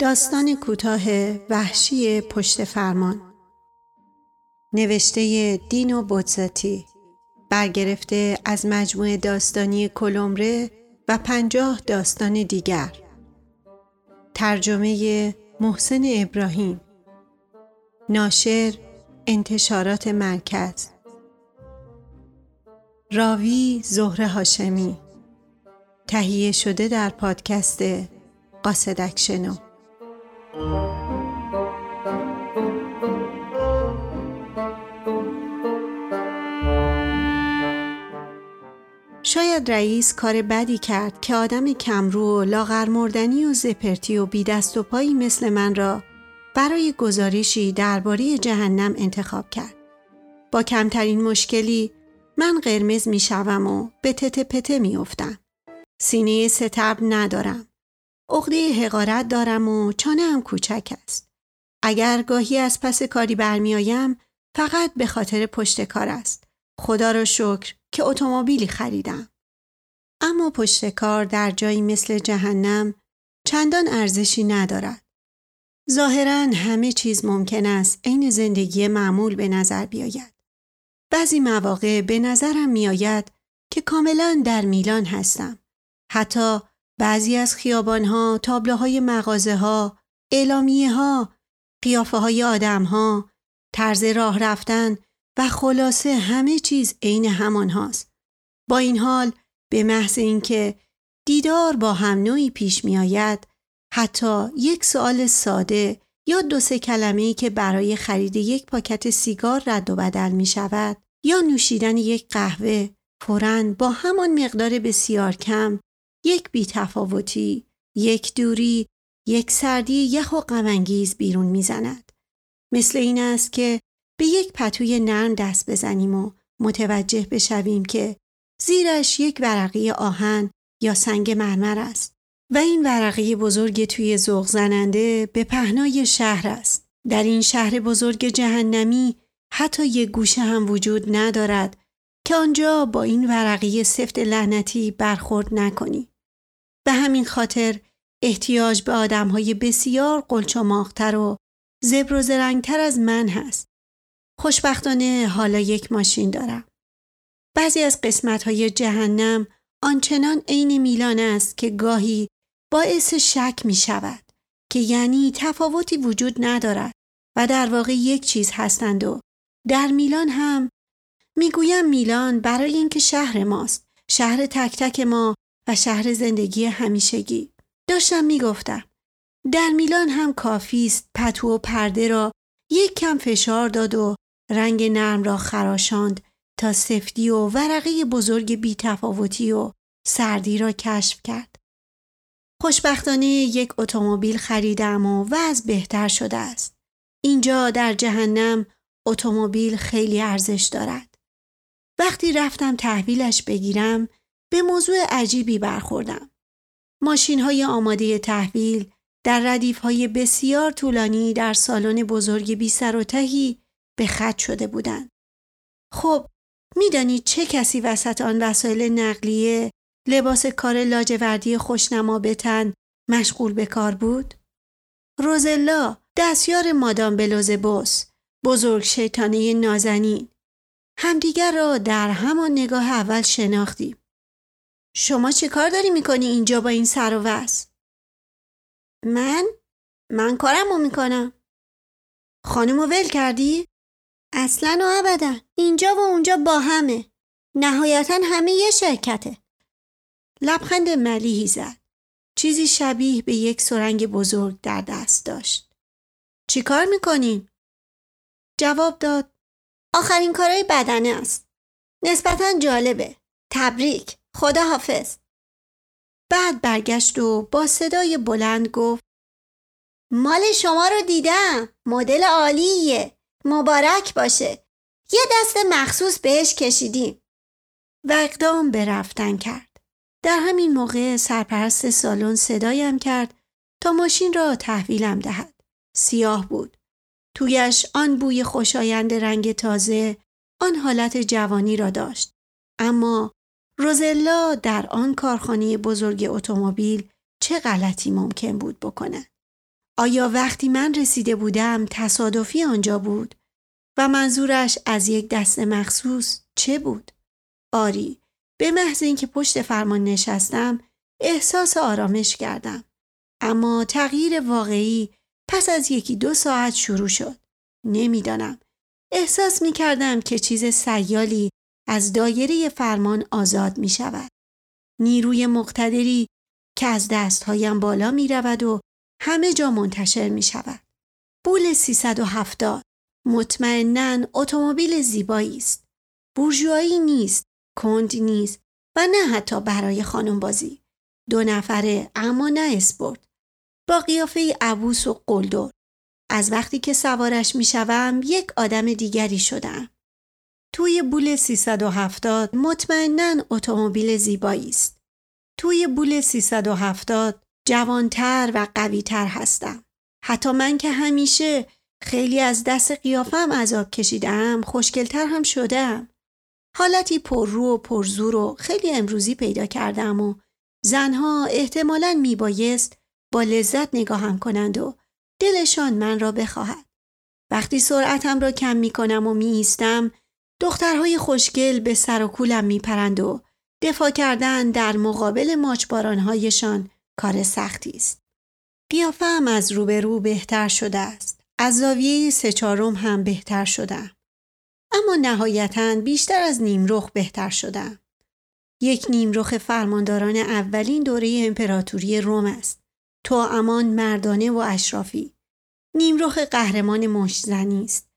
داستان کوتاه وحشی پشت فرمان. نوشته دینو بوتزاتی برگرفته از مجموعه داستانی کلمره و پنجاه داستان دیگر. ترجمه محسن ابراهیم. ناشر انتشارات مرکز. راوی زهره هاشمی. تهیه شده در پادکست قاصدک شنو. شاید رئیس کار بدی کرد که آدم کمرو و لاغرمردنی و زپرتی و بی دست و پایی مثل من را برای گزارشی درباره جهنم انتخاب کرد. با کمترین مشکلی من قرمز می شوم و به تته پته می افتم. سینه ستب ندارم. عقده حقارت دارم و چانه هم کوچک است. اگر گاهی از پس کاری برمیآیم فقط به خاطر پشت کار است. خدا را شکر که اتومبیلی خریدم. اما پشت کار در جایی مثل جهنم چندان ارزشی ندارد. ظاهرا همه چیز ممکن است عین زندگی معمول به نظر بیاید. بعضی مواقع به نظرم میآید که کاملا در میلان هستم. حتی بعضی از خیابانها، تابلوهای مغازه ها، اعلامیه ها، قیافه های آدم ها، طرز راه رفتن و خلاصه همه چیز عین همان هاست. با این حال به محض اینکه دیدار با هم نوعی پیش می آید حتی یک سوال ساده یا دو سه کلمه که برای خرید یک پاکت سیگار رد و بدل می شود یا نوشیدن یک قهوه فوراً با همان مقدار بسیار کم یک بیتفاوتی، یک دوری، یک سردی یخ و غمانگیز بیرون می‌زند. مثل این است که به یک پتوی نرم دست بزنیم و متوجه بشویم که زیرش یک ورقی آهن یا سنگ مرمر است و این ورقی بزرگ توی زوغ زننده به پهنای شهر است. در این شهر بزرگ جهنمی حتی یک گوشه هم وجود ندارد که آنجا با این ورقی سفت لعنتی برخورد نکنی. به همین خاطر احتیاج به آدم های بسیار قلچماختر و زبر و زرنگتر از من هست. خوشبختانه حالا یک ماشین دارم. بعضی از قسمت های جهنم آنچنان عین میلان است که گاهی باعث شک می شود که یعنی تفاوتی وجود ندارد و در واقع یک چیز هستند و در میلان هم می‌گویم میلان برای اینکه شهر ماست شهر تک تک ما و شهر زندگی همیشگی داشتم می‌گفتم در میلان هم کافی است پتو و پرده را یک کم فشار داد و رنگ نرم را خراشاند تا سفتی و ورقه بزرگ بیتفاوتی و سردی را کشف کرد. خوشبختانه یک اتومبیل خریدم و وضع بهتر شده است. اینجا در جهنم اتومبیل خیلی ارزش دارد. وقتی رفتم تحویلش بگیرم به موضوع عجیبی برخوردم. ماشین های آماده تحویل در ردیف های بسیار طولانی در سالن بزرگ بی سر و تهی به خط شده بودند. خب می‌دانید چه کسی وسط آن وسایل نقلیه لباس کار لاجوردی خوشنما بتن مشغول به کار بود؟ روزلا دستیار مادام بلوزبوس بزرگ شیطانه نازنین همدیگر را در همان نگاه اول شناختیم. شما چه کار داری می‌کنی اینجا با این سر و وز؟ من؟ من کارمو می‌کنم. خانمو ول کردی؟ اصلا و ابدا اینجا و اونجا با همه نهایتا همه یه شرکته لبخند ملیحی زد چیزی شبیه به یک سرنگ بزرگ در دست داشت چی کار می‌کنین؟ جواب داد آخرین کارهای بدنه است نسبتا جالبه تبریک خدا حافظ بعد برگشت و با صدای بلند گفت مال شما رو دیدم مدل عالیه مبارک باشه. یه دست مخصوص بهش کشیدیم. و اقدام به رفتن کرد. در همین موقع سرپرست سالن صدایم کرد تا ماشین را تحویلم دهد. سیاه بود. تویش آن بوی خوشایند رنگ تازه آن حالت جوانی را داشت. اما روزلا در آن کارخانه بزرگ اتومبیل چه غلطی ممکن بود بکند آیا وقتی من رسیده بودم تصادفی آنجا بود و منظورش از یک دست مخصوص چه بود؟ آری به محض اینکه پشت فرمان نشستم احساس آرامش کردم. اما تغییر واقعی پس از یکی دو ساعت شروع شد. نمی‌دانم. احساس می کردم که چیز سیالی از دایره فرمان آزاد می شود. نیروی مقتدری که از دستهایم بالا می رود و همه جا منتشر می شود. بول 370 مطمئنا اتومبیل زیبایی است. بورژوایی نیست، کند نیست و نه حتی برای خانم بازی. دو نفره اما نه اسپورت. با قیافه عبوس و قلدر. از وقتی که سوارش می شوم یک آدم دیگری شدم. توی بول 370 مطمئنا اتومبیل زیبایی است. توی بول 370 جوانتر و قویتر هستم. حتی من که همیشه خیلی از دست قیافم عذاب کشیدم خوشگلتر هم شدم. حالتی پررو و پرزور و خیلی امروزی پیدا کردم و زنها احتمالا میبایست با لذت نگاهم کنند و دلشان من را بخواهد. وقتی سرعتم را کم می کنم و می ایستم دخترهای خوشگل به سر و کولم می پرند و دفاع کردن در مقابل ماچبارانهایشان کار سختی است. قیافم از روبرو بهتر شده است. از زاویه سه چهارم هم بهتر شدم. اما نهایتا بیشتر از نیمرخ بهتر شدم. یک نیمرخ فرمانداران اولین دوره امپراتوری روم است. تو امان مردانه و اشرافی. نیمرخ قهرمان مشزنی است.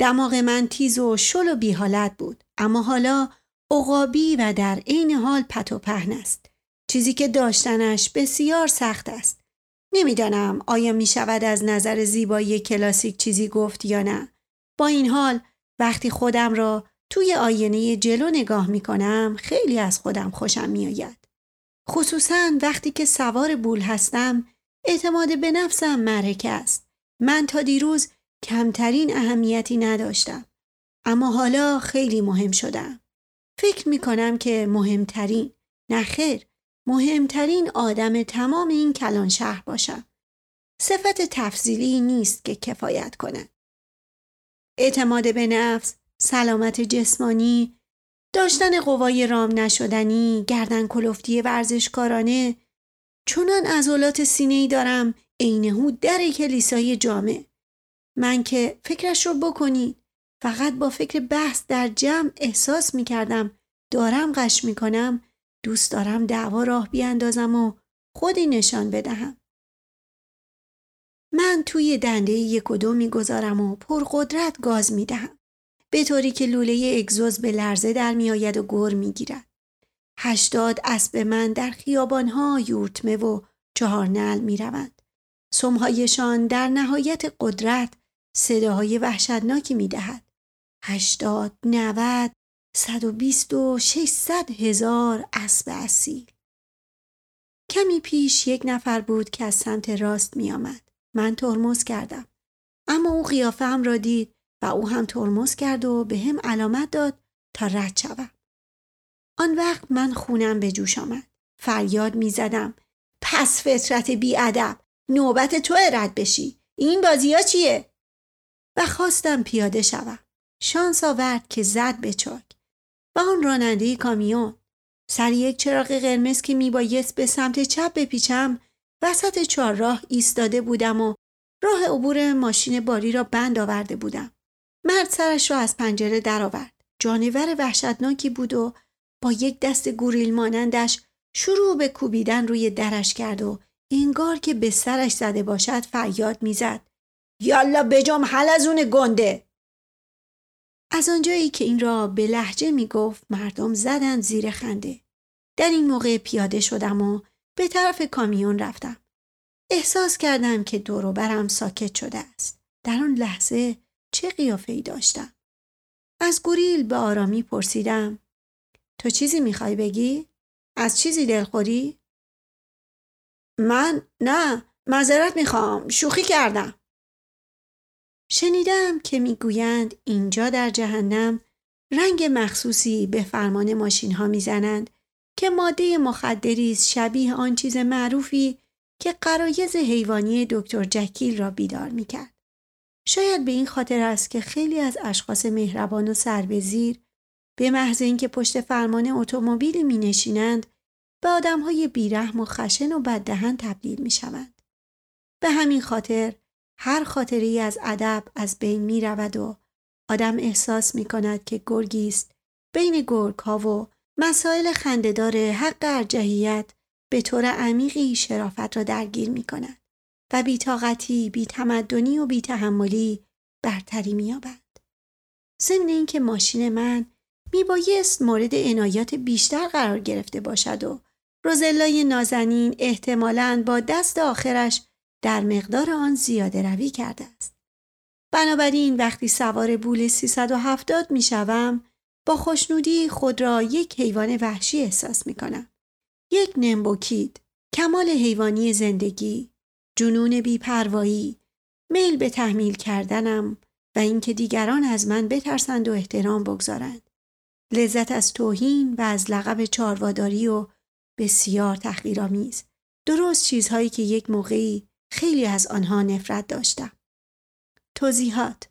دماغ من تیز و شل و بیحالت بود. اما حالا عقابی و در عین حال پت و پهن است. چیزی که داشتنش بسیار سخت است. نمی‌دانم آیا می شود از نظر زیبایی کلاسیک چیزی گفت یا نه. با این حال وقتی خودم را توی آینه جلو نگاه می کنم خیلی از خودم خوشم می آید. خصوصا وقتی که سوار بول هستم اعتماد به نفسم معرکه است. من تا دیروز کمترین اهمیتی نداشتم. اما حالا خیلی مهم شدم. فکر می کنم که مهمترین نخیر مهمترین آدم تمام این کلان شهر باشم. صفت تفضیلی نیست که کفایت کند. اعتماد به نفس، سلامت جسمانی، داشتن قوای رام نشدنی، گردن کلفتی ورزشکارانه، چونان عضلات سینه ای دارم عینهو در کلیسای جامع. من که فکرش رو بکنید فقط با فکر بحث در جمع احساس می کردم دارم قش می کنم دوست دارم دعوا راه بیاندازم و خودی نشان بدهم. من توی دنده یک و دو می‌گذارم و پرقدرت گاز می‌دهم. به طوری که لوله اگزوز به لرزه در میآید و گر می‌گیرد. هشتاد اسب من در خیابانها یورتمه و چهار نل می روند. سمهایشان در نهایت قدرت صداهای وحشتناکی می دهد. هشتاد، نود، صد و بیست و ششصد هزار اسب اصیل. کمی پیش یک نفر بود که از سمت راست می آمد. من ترمز کردم. اما او قیافه هم را دید و او هم ترمز کرد و به هم علامت داد تا رد شوم. آن وقت من خونم به جوش آمد. فریاد می زدم. پس فطرت ادب. نوبت تو رد بشی. این بازی ها چیه؟ و خواستم پیاده شوم. شانس آورد که زد به چاک. و آن راننده کامیون. سر یک چراغ قرمز که میبایست به سمت چپ بپیچم وسط چهارراه ایستاده بودم و راه عبور ماشین باری را بند آورده بودم. مرد سرش را از پنجره درآورد. جانور وحشتناکی بود و با یک دست گوریل مانندش شروع به کوبیدن روی درش کرد و انگار که به سرش زده باشد فریاد می‌زد. یالا بجام اون گنده. از آنجایی که این را به لحجه می گفت مردم زدن زیر خنده. در این موقع پیاده شدم و به طرف کامیون رفتم. احساس کردم که دور برم ساکت شده است. در آن لحظه چه قیافه ای داشتم؟ از گوریل به آرامی پرسیدم. تو چیزی می‌خوای بگی؟ از چیزی دلخوری؟ من نه معذرت می‌خوام شوخی کردم. شنیدم که می‌گویند اینجا در جهنم رنگ مخصوصی به فرمان ماشین ها می‌زنند که ماده مخدری است شبیه آن چیز معروفی که قرایز حیوانی دکتر جکیل را بیدار می کرد. شاید به این خاطر است که خیلی از اشخاص مهربان و سربزیر به محض اینکه پشت فرمان اتومبیلی می نشینند به آدم های بیرحم و خشن و بددهن تبدیل می شوند. به همین خاطر هر خاطری از ادب از بین می رود و آدم احساس می کند که گرگی است بین گرگ ها و مسائل خندهدار حق ارجحیت به طور عمیقی شرافت را درگیر می کند و بیتاقتی، بیتمدنی و بیتحملی برتری می یابد. ضمن اینکه ماشین من می بایست مورد عنایات بیشتر قرار گرفته باشد و روزلای نازنین احتمالاً با دست آخرش در مقدار آن زیاده روی کرده است. بنابراین وقتی سوار بول 370 می شوم با خوشنودی خود را یک حیوان وحشی احساس می کنم. یک نمبوکید، کمال حیوانی زندگی، جنون بیپروایی، میل به تحمیل کردنم و اینکه دیگران از من بترسند و احترام بگذارند. لذت از توهین و از لقب چارواداری و بسیار تحقیرآمیز. درست چیزهایی که یک موقعی خیلی از آنها نفرت داشتم. توضیحات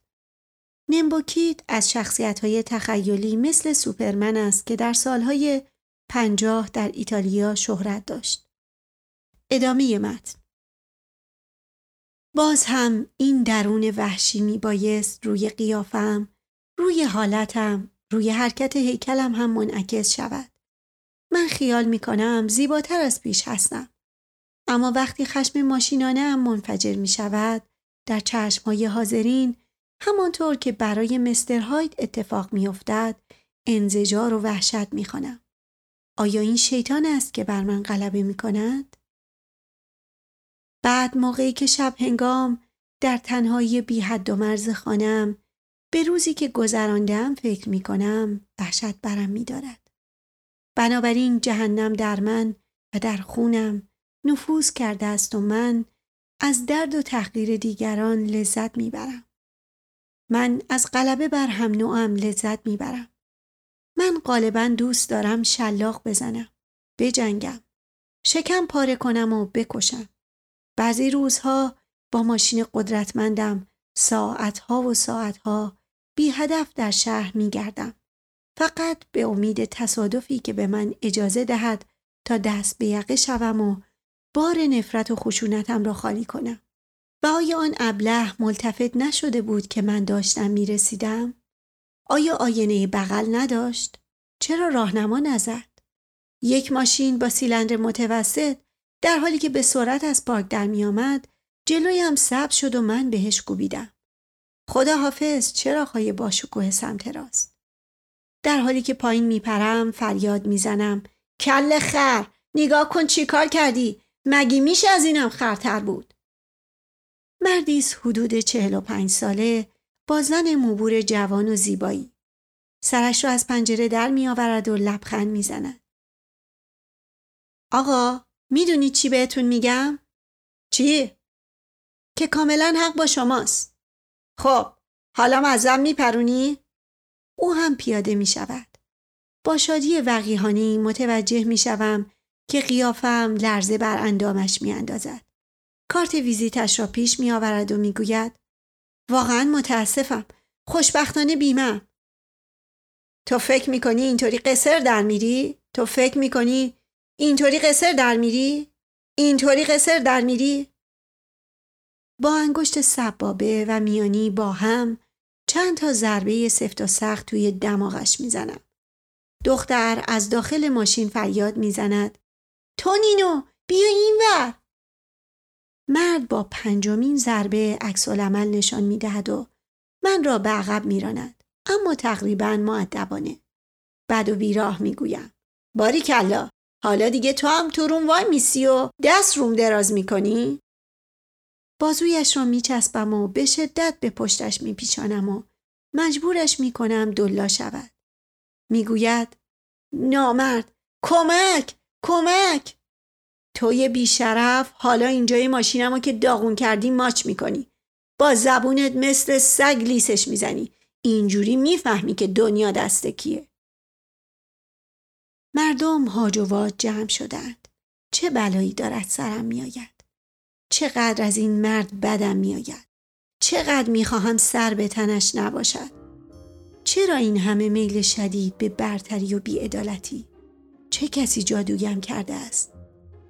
نمبوکیت از شخصیت های تخیلی مثل سوپرمن است که در سالهای پنجاه در ایتالیا شهرت داشت. ادامه متن باز هم این درون وحشی می بایست روی قیافم، روی حالتم، روی حرکت هیکلم هم منعکس شود. من خیال می کنم زیباتر از پیش هستم. اما وقتی خشم ماشینانه هم منفجر می شود در چشم های حاضرین همانطور که برای مستر هایت اتفاق می افتد انزجار و وحشت می خانم. آیا این شیطان است که بر من غلبه می کند؟ بعد موقعی که شب هنگام در تنهایی بی حد و مرز خانم به روزی که گذراندم فکر می کنم وحشت برم می دارد. بنابراین جهنم در من و در خونم نفوذ کرده است و من از درد و تحقیر دیگران لذت می‌برم. من از غلبه بر هم نوعم لذت می‌برم. من غالبا دوست دارم شلاق بزنم. بجنگم. شکم پاره کنم و بکشم. بعضی روزها با ماشین قدرتمندم ساعتها و ساعتها بی هدف در شهر می گردم. فقط به امید تصادفی که به من اجازه دهد تا دست به یقه شوم و بار نفرت و خشونتم را خالی کنم. و آیا آن ابله ملتفت نشده بود که من داشتم می رسیدم؟ آیا آینه بغل نداشت؟ چرا راهنما نزد؟ یک ماشین با سیلندر متوسط در حالی که به سرعت از پارک در می آمد جلویم سبز شد و من بهش کوبیدم. خدا حافظ چرا خواهی با شکوه سمت راست؟ در حالی که پایین میپرم فریاد می‌زنم کل خر نگاه کن چی کار کردی مگی میشه از اینم خرتر بود مردیس حدود چهل و پنج ساله با زن موبور جوان و زیبایی سرش را از پنجره در میآورد و لبخند می‌زند آقا می‌دونی چی بهتون میگم؟ چی؟ که کاملا حق با شماست خب حالا ازم میپرونی؟ او هم پیاده می شود. با شادی وقیهانی متوجه می شوم که قیافم لرزه بر اندامش می اندازد. کارت ویزیتش را پیش می آورد و می گوید واقعا متاسفم. خوشبختانه بیمم. تو فکر می کنی اینطوری قصر در میری؟ تو فکر می کنی اینطوری قصر در میری؟ اینطوری قصر در میری؟ با انگشت سبابه و میانی با هم چند تا ضربه سفت و سخت توی دماغش می‌زنم. دختر از داخل ماشین فریاد می‌زند تو نینو بیا این ور. مرد با پنجمین ضربه عکس عمل نشان می‌دهد و من را به عقب میراند. اما تقریبا معدبانه بعد و بیراه می‌گویم. باری کلا حالا دیگه تو هم تو روم وای میسی و دست روم دراز می‌کنی؟ بازویش را میچسبم و به شدت به پشتش میپیچانم و مجبورش می‌کنم دلا شود. می‌گوید نامرد کمک! کمک. توی بیشرف حالا اینجای ماشینمو که داغون کردی ماچ می‌کنی. با زبونت مثل سگ لیسش می‌زنی. اینجوری می‌فهمی که دنیا دست کیه. مردم هاج و جمع شدند. چه بلایی دارد سرم میآید؟ چقدر از این مرد بدم میآید؟ چقدر می‌خواهم سر به تنش نباشد؟ چرا این همه میل شدید به برتری و بیعدالتی؟ چه کسی جادوگم کرده است؟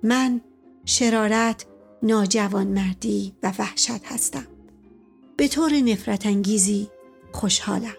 من شرارت ناجوان مردی و وحشت هستم. به طور نفرت انگیزی خوشحالم.